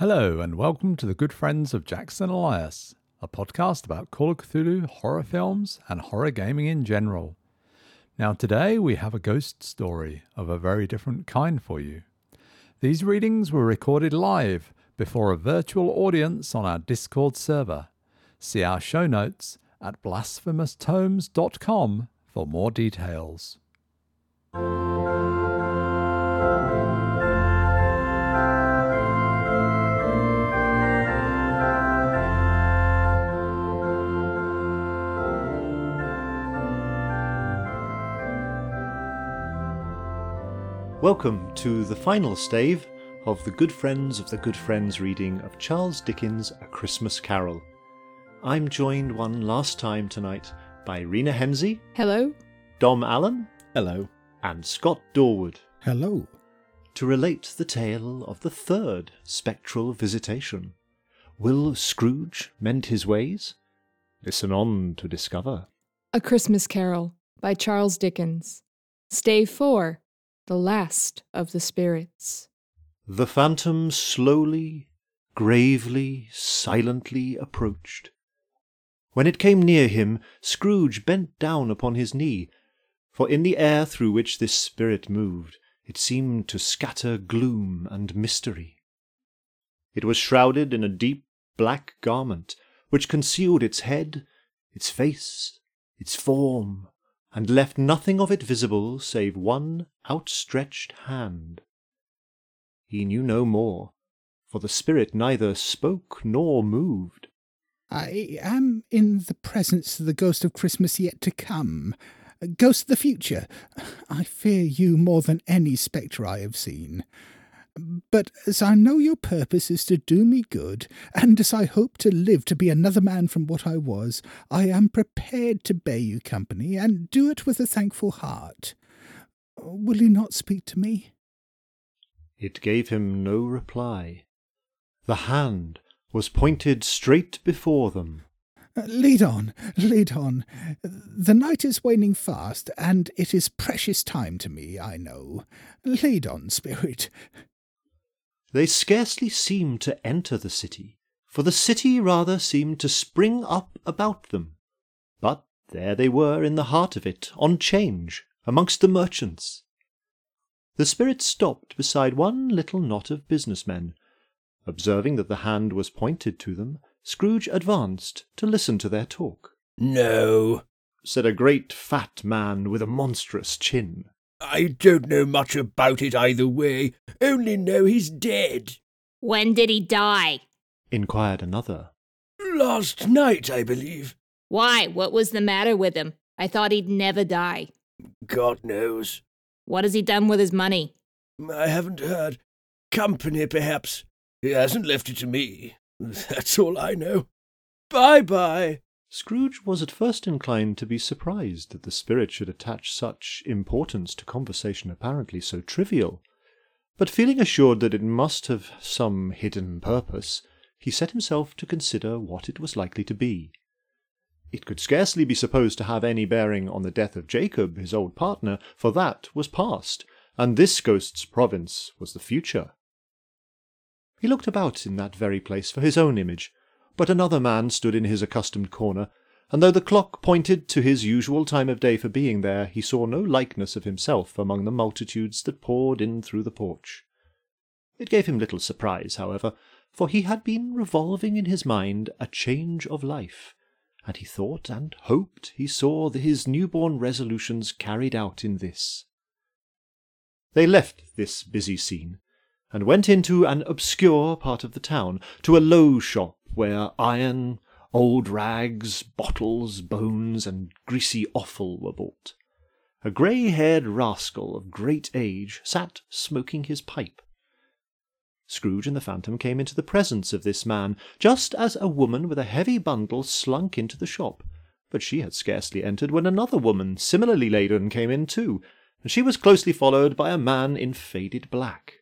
Hello, and welcome to the Good Friends of Jackson Elias, a podcast about Call of Cthulhu, horror films, and horror gaming in general. Now, today we have a ghost story of a very different kind for you. These readings were recorded live before a virtual audience on our Discord server. See our show notes at blasphemoustomes.com for more details. Welcome to the final stave of the Good Friends of the Good Friends reading of Charles Dickens' A Christmas Carol. I'm joined one last time tonight by Rena Hensey, Hello? Dom Allen, Hello. and Scott Dorward Hello. to relate the tale of the third spectral visitation. Will Scrooge mend his ways? Listen on to discover. A Christmas Carol by Charles Dickens. Stave 4 The Last of the Spirits. The phantom slowly, gravely, silently approached. When it came near him, Scrooge bent down upon his knee, for in the air through which this spirit moved, it seemed to scatter gloom and mystery. It was shrouded in a deep black garment, which concealed its head, its face, its form, and left nothing of it visible save one outstretched hand. He knew no more, for the spirit neither spoke nor moved. I am in the presence of the ghost of Christmas yet to come. Ghost of the future. I fear you more than any spectre I have seen. But as I know your purpose is to do me good, and as I hope to live to be another man from what I was, I am prepared to bear you company, and do it with a thankful heart. Will you not speak to me? It gave him no reply. The hand was pointed straight before them. Uh, Lead on, lead on. The night is waning fast, and it is precious time to me, I know. Lead on, spirit. They scarcely seemed to enter the city, for the city rather seemed to spring up about them. But there they were in the heart of it, on change, amongst the merchants. The spirit stopped beside one little knot of businessmen. Observing that the hand was pointed to them, Scrooge advanced to listen to their talk. No, Said a great fat man with a monstrous chin. I don't know much about it either way, only know he's dead. When did he die? Inquired another. Last night, I believe. Why? What was the matter with him? I thought he'd never die. God knows. What has he done with his money? I haven't heard. Company, perhaps. He hasn't left it to me. That's all I know. Bye bye. Scrooge was at first inclined to be surprised that the spirit should attach such importance to conversation apparently so trivial, but feeling assured that it must have some hidden purpose, he set himself to consider what it was likely to be. It could scarcely be supposed to have any bearing on the death of Jacob, his old partner, for that was past, and this ghost's province was the future. He looked about in that very place for his own image, but another man stood in his accustomed corner, and though the clock pointed to his usual time of day for being there, he saw no likeness of himself among the multitudes that poured in through the porch. It gave him little surprise, however, for he had been revolving in his mind a change of life, and he thought and hoped he saw his newborn resolutions carried out in this. They left this busy scene, and went into an obscure part of the town, to a low shop where iron, old rags, bottles, bones, and greasy offal were bought. A grey-haired rascal of great age sat smoking his pipe. Scrooge and the Phantom came into the presence of this man, just as a woman with a heavy bundle slunk into the shop, but she had scarcely entered when another woman, similarly laden, came in too, and she was closely followed by a man in faded black.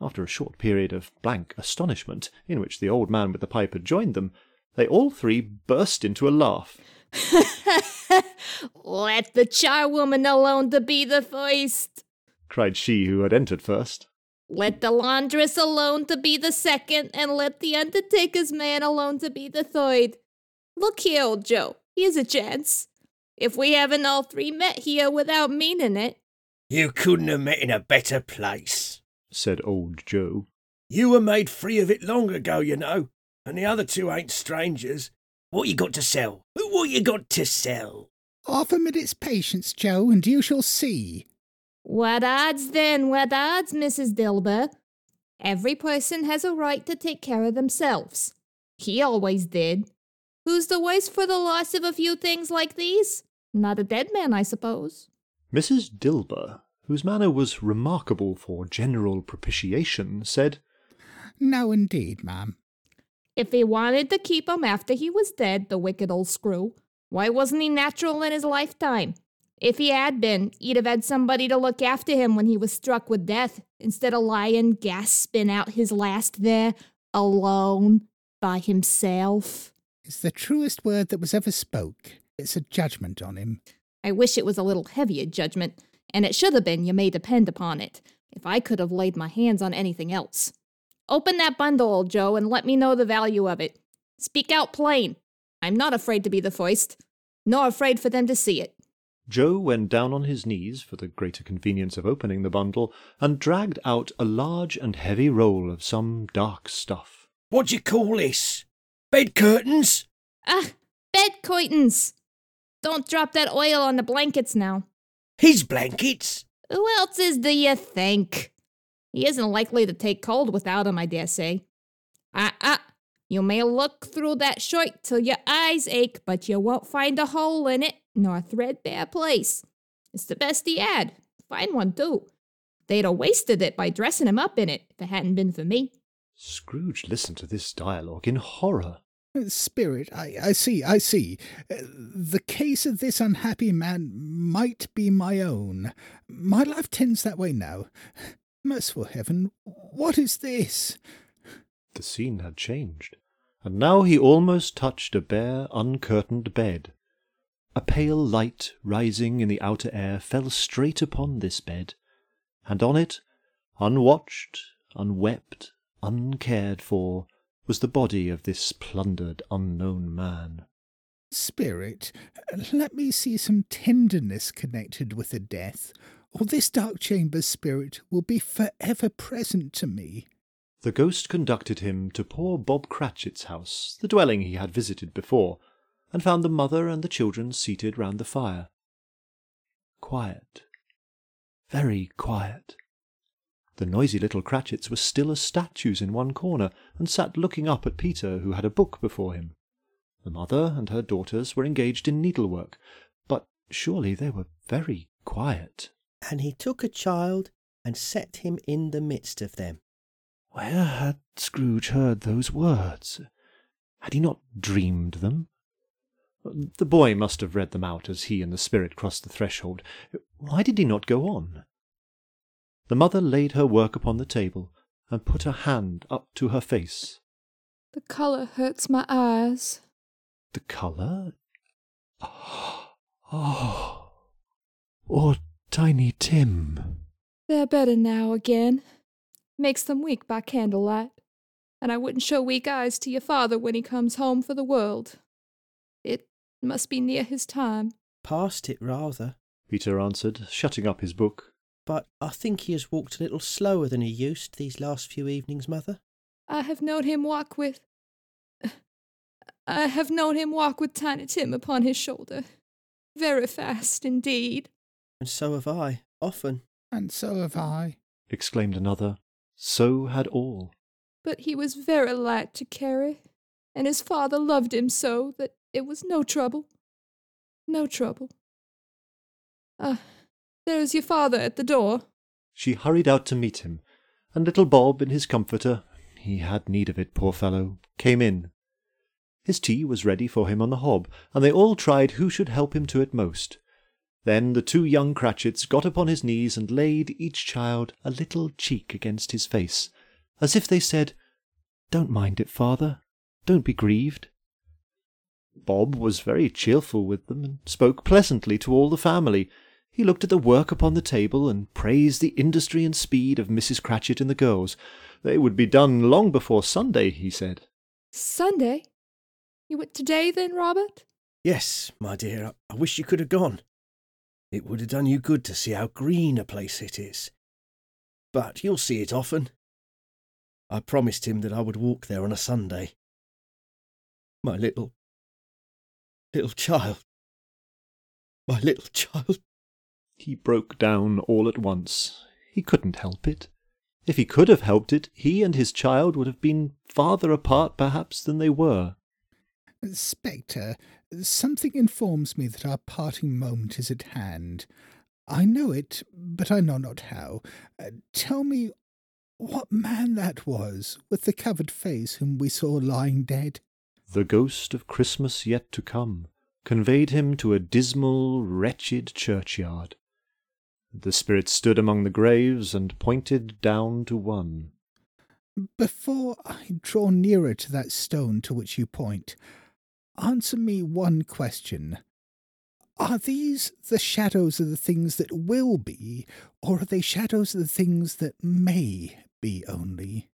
After a short period of blank astonishment, in which the old man with the pipe had joined them, they all three burst into a laugh. Let the charwoman alone to be the first. cried she who had entered first. Let the laundress alone to be the second, and let the undertaker's man alone to be the third. Look here, old Joe, here's a chance. If we haven't all three met here without meaning it, You couldn't have met in a better place. Said old Joe. You were made free of it long ago, you know, and the other two ain't strangers. What you got to sell? What you got to sell? Half a minute's patience, Joe, and you shall see. what odds then? What odds, Mrs. Dilber? Every person has a right to take care of themselves. He always did. Who's the worse for the loss of a few things like these? Not a dead man, I suppose. Mrs. Dilber, whose manner was remarkable for general propitiation, said, No, indeed, ma'am. If he wanted to keep him after he was dead, the wicked old screw, why wasn't he natural in his lifetime? If he had been, he'd have had somebody to look after him when he was struck with death, instead of lying gasping out his last there, alone, by himself. It's the truest word that was ever spoke. It's a judgment on him. I wish it was a little heavier judgment, and it should have been, you may depend upon it, if I could have laid my hands on anything else. Open that bundle, old Joe, and let me know the value of it. Speak out plain. I'm not afraid to be the first, nor afraid for them to see it. Joe went down on his knees for the greater convenience of opening the bundle, and dragged out a large and heavy roll of some dark stuff. What do you call this? Bed curtains? Ah, bed curtains. Don't drop that oil on the blankets now. His blankets? Who else is do you think? He isn't likely to take cold without 'em, I dare say. Ah, ah, you may look through that shirt till your eyes ache, but you won't find a hole in it, nor a threadbare place. It's the best he had. Fine one, too. They'd have wasted it by dressing him up in it if it hadn't been for me. Scrooge listened to this dialogue in horror. Spirit, I, I see, I see. The case of this unhappy man might be my own. My life tends that way now. Merciful heaven, what is this? The scene had changed, and now he almost touched a bare, uncurtained bed. A pale light rising in the outer air fell straight upon this bed, and on it, unwatched, unwept, uncared for, was the body of this plundered unknown man. Spirit, let me see some tenderness connected with the death, or this dark chamber's spirit will be forever present to me. The ghost conducted him to poor Bob Cratchit's house, the dwelling he had visited before, and found the mother and the children seated round the fire. Quiet. Very quiet. The noisy little Cratchits were still as statues in one corner, and sat looking up at Peter, who had a book before him. The mother and her daughters were engaged in needlework, but surely they were very quiet. And he took a child and set him in the midst of them. Where had Scrooge heard those words? Had he not dreamed them? The boy must have read them out as he and the spirit crossed the threshold. Why did he not go on? The mother laid her work upon the table and put her hand up to her face. The color hurts my eyes. The colour? Oh, or Tiny Tim. They're better now again. Makes them weak by candlelight. And I wouldn't show weak eyes to your father when he comes home for the world. It must be near his time. Past it, rather. Peter answered, shutting up his book. But I think he has walked a little slower than he used these last few evenings, mother. I have known him walk with. I have known him walk with Tiny Tim upon his shoulder. Very fast indeed. And so have I, often. And so have I. exclaimed another. So had all. But he was very light to carry, and his father loved him so that it was no trouble. No trouble. Ah, there is your father at the door. She hurried out to meet him, and little Bob in his comforter he had need of it, poor fellow came in. His tea was ready for him on the hob, and they all tried who should help him to it most. Then the two young Cratchits got upon his knees and laid each child a little cheek against his face, as if they said, Don't mind it, father. Don't be grieved. Bob was very cheerful with them, and spoke pleasantly to all the family. He looked at the work upon the table and praised the industry and speed of Mrs. Cratchit and the girls. They would be done long before Sunday, he said. Sunday? You went today then, Robert? Yes, my dear, I, I wish you could have gone. It would have done you good to see how green a place it is. But you'll see it often. I promised him that I would walk there on a Sunday. My little, little child. My little child. He broke down all at once. He couldn't help it. If he could have helped it, he and his child would have been farther apart, perhaps, than they were. Spectre, something informs me that our parting moment is at hand. I know it, but I know not how. Uh, tell me what man that was, with the covered face, whom we saw lying dead. The ghost of Christmas yet to come conveyed him to a dismal, wretched churchyard. The spirit stood among the graves and pointed down to one. Before I draw nearer to that stone to which you point, answer me one question. Are these the shadows of the things that will be, or are they shadows of the things that may be only?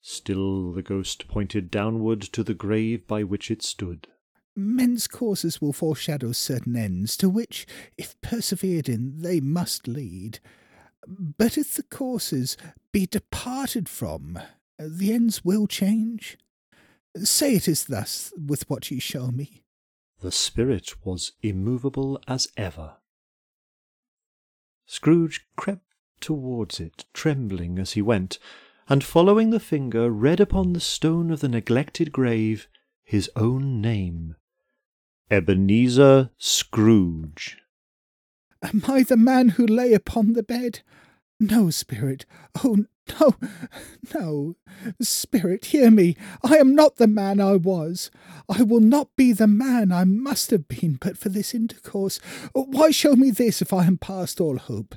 Still the ghost pointed downward to the grave by which it stood. Men's courses will foreshadow certain ends, to which, if persevered in, they must lead. But if the courses be departed from, the ends will change. Say it is thus with what ye show me. The spirit was immovable as ever. Scrooge crept towards it, trembling as he went, and following the finger, read upon the stone of the neglected grave his own name Ebenezer Scrooge. Am I the man who lay upon the bed? No, spirit. Oh, no, no. Spirit, hear me. I am not the man I was. I will not be the man I must have been but for this intercourse. Why show me this if I am past all hope?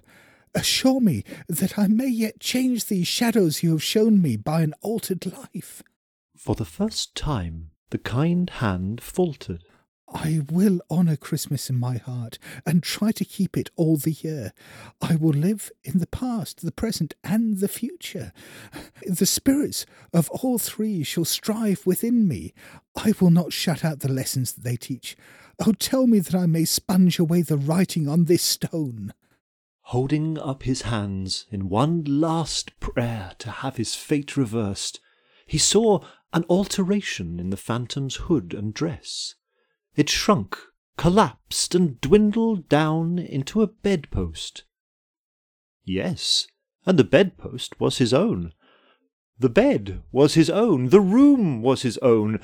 Assure me that I may yet change these shadows you have shown me by an altered life. For the first time, the kind hand faltered. I will honour Christmas in my heart and try to keep it all the year. I will live in the past, the present, and the future. The spirits of all three shall strive within me. I will not shut out the lessons that they teach. Oh, tell me that I may sponge away the writing on this stone. Holding up his hands in one last prayer to have his fate reversed, he saw an alteration in the phantom's hood and dress. It shrunk, collapsed, and dwindled down into a bedpost. Yes, and the bedpost was his own. The bed was his own. The room was his own.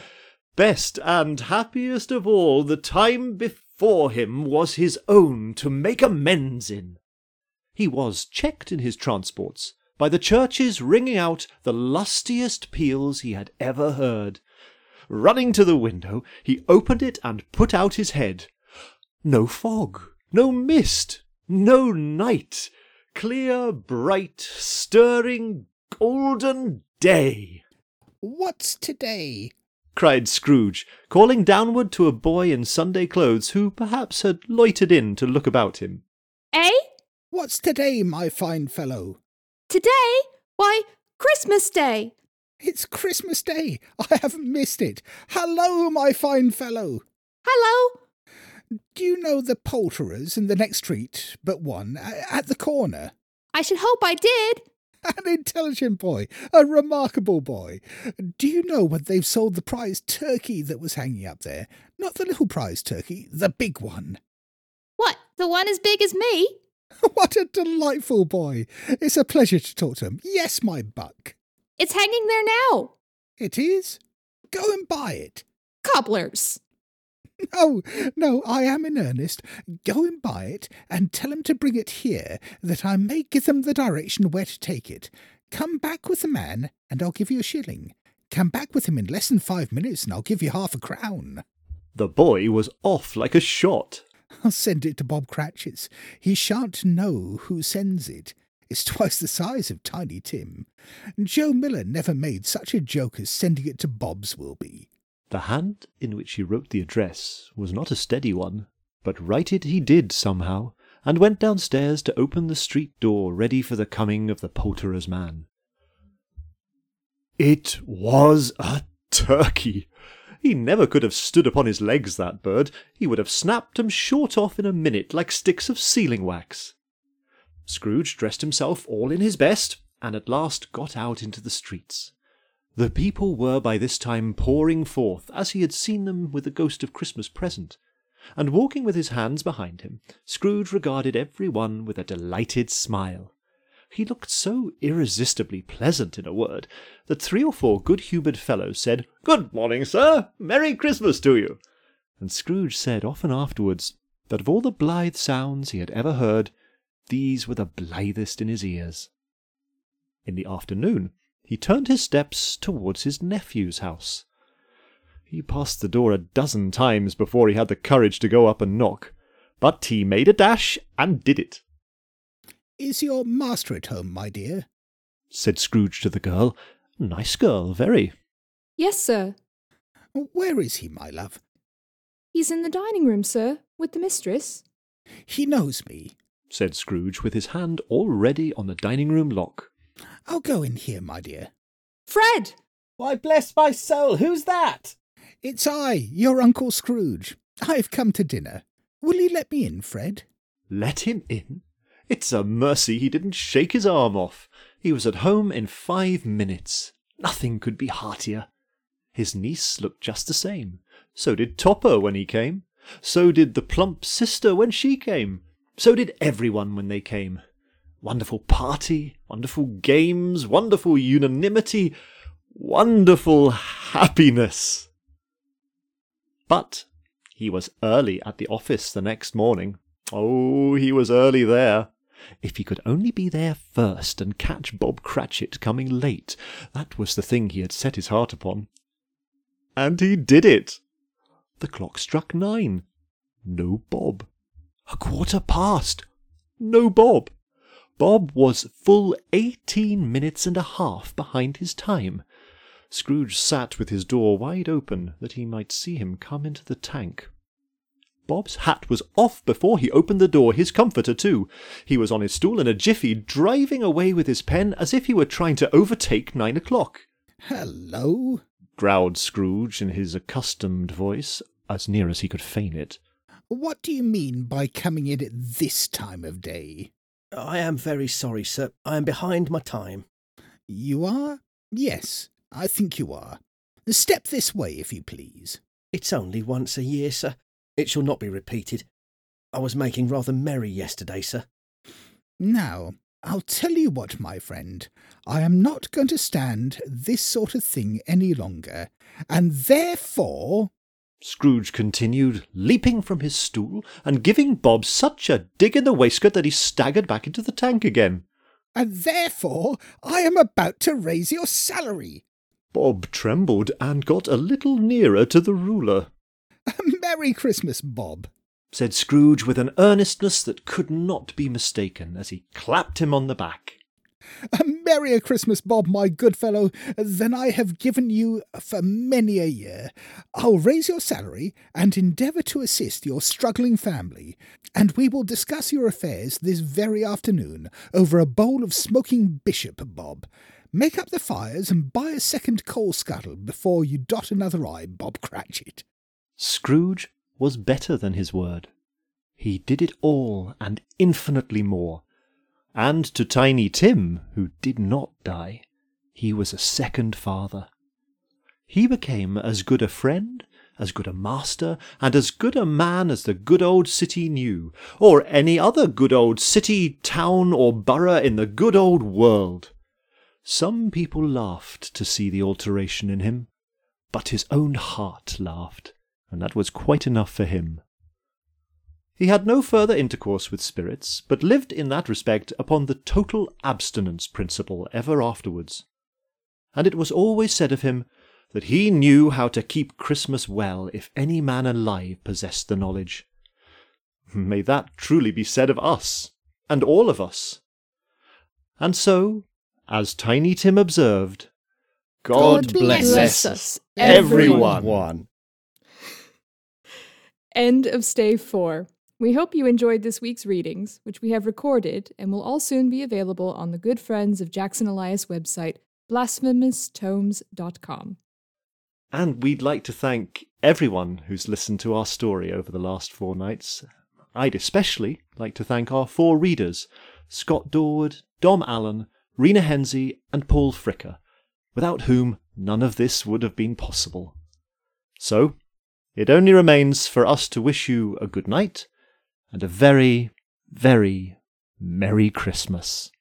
Best and happiest of all, the time before him was his own to make amends in. He was checked in his transports by the churches ringing out the lustiest peals he had ever heard. Running to the window, he opened it and put out his head. No fog, no mist, no night. Clear, bright, stirring, golden day. What's today? cried Scrooge, calling downward to a boy in Sunday clothes who perhaps had loitered in to look about him. Eh? What's today, my fine fellow? Today? Why, Christmas Day. It's Christmas Day. I haven't missed it. Hello, my fine fellow. Hello. Do you know the poulterers in the next street but one, at the corner? I should hope I did. An intelligent boy, a remarkable boy. Do you know when they've sold the prize turkey that was hanging up there? Not the little prize turkey, the big one. What, the one as big as me? What a delightful boy. It's a pleasure to talk to him. Yes, my buck. It's hanging there now. It is? Go and buy it. Cobblers. No, no, I am in earnest. Go and buy it, and tell tell 'em to bring it here, that I may give them the direction where to take it. Come back with the man, and I'll give you a shilling. Come back with him in less than five minutes, and I'll give you half a crown. The boy was off like a shot. I'll send it to Bob Cratchit's. He shan't know who sends it. It's twice the size of Tiny Tim. Joe Miller never made such a joke as sending it to Bob's will be. The hand in which he wrote the address was not a steady one, but write it he did somehow, and went downstairs to open the street door ready for the coming of the poulterer's man. It was a turkey. He never could have stood upon his legs, that bird. He would have snapped 'em short off in a minute like sticks of sealing wax. Scrooge dressed himself all in his best, and at last got out into the streets. The people were by this time pouring forth, as he had seen them with the ghost of Christmas present, and walking with his hands behind him, Scrooge regarded every one with a delighted smile. He looked so irresistibly pleasant, in a word, that three or four good humoured fellows said, Good morning, sir! Merry Christmas to you! And Scrooge said often afterwards that of all the blithe sounds he had ever heard, these were the blithest in his ears. In the afternoon, he turned his steps towards his nephew's house. He passed the door a dozen times before he had the courage to go up and knock, but he made a dash and did it. Is your master at home, my dear? said Scrooge to the girl. Nice girl, very. Yes, sir. Where is he, my love? He's in the dining room, sir, with the mistress. He knows me. Said Scrooge, with his hand already on the dining room lock. I'll go in here, my dear. Fred! Why, bless my soul, who's that? It's I, your Uncle Scrooge. I've come to dinner. Will you let me in, Fred? Let him in? It's a mercy he didn't shake his arm off. He was at home in five minutes. Nothing could be heartier. His niece looked just the same. So did Topper when he came. So did the plump sister when she came. So did everyone when they came. Wonderful party, wonderful games, wonderful unanimity, wonderful happiness. But he was early at the office the next morning. Oh, he was early there. If he could only be there first and catch Bob Cratchit coming late, that was the thing he had set his heart upon. And he did it. The clock struck nine. No Bob. A quarter past. No Bob. Bob was full eighteen minutes and a half behind his time. Scrooge sat with his door wide open that he might see him come into the tank. Bob's hat was off before he opened the door, his comforter too. He was on his stool in a jiffy, driving away with his pen as if he were trying to overtake nine o'clock. Hello? growled Scrooge in his accustomed voice, as near as he could feign it. What do you mean by coming in at this time of day? I am very sorry, sir. I am behind my time. You are? Yes, I think you are. Step this way, if you please. It's only once a year, sir. It shall not be repeated. I was making rather merry yesterday, sir. Now, I'll tell you what, my friend. I am not going to stand this sort of thing any longer, and therefore. Scrooge continued, leaping from his stool and giving Bob such a dig in the waistcoat that he staggered back into the tank again. And therefore I am about to raise your salary. Bob trembled and got a little nearer to the ruler. Merry Christmas, Bob. said Scrooge with an earnestness that could not be mistaken as he clapped him on the back. Merrier Christmas, Bob, my good fellow, than I have given you for many a year. I'll raise your salary and endeavour to assist your struggling family, and we will discuss your affairs this very afternoon over a bowl of smoking bishop, Bob. Make up the fires and buy a second coal scuttle before you dot another I, Bob Cratchit. Scrooge was better than his word. He did it all and infinitely more. And to Tiny Tim, who did not die, he was a second father. He became as good a friend, as good a master, and as good a man as the good old city knew, or any other good old city, town, or borough in the good old world. Some people laughed to see the alteration in him, but his own heart laughed, and that was quite enough for him. He had no further intercourse with spirits, but lived in that respect upon the total abstinence principle ever afterwards. And it was always said of him that he knew how to keep Christmas well if any man alive possessed the knowledge. May that truly be said of us, and all of us. And so, as Tiny Tim observed, God, God bless bless us, everyone. One. End of stave four. We hope you enjoyed this week's readings, which we have recorded and will all soon be available on the Good Friends of Jackson Elias website, blasphemoustomes.com. And we'd like to thank everyone who's listened to our story over the last four nights. I'd especially like to thank our four readers Scott Dorward, Dom Allen, Rena Hensey, and Paul Fricker, without whom none of this would have been possible. So, it only remains for us to wish you a good night and a very, very Merry Christmas.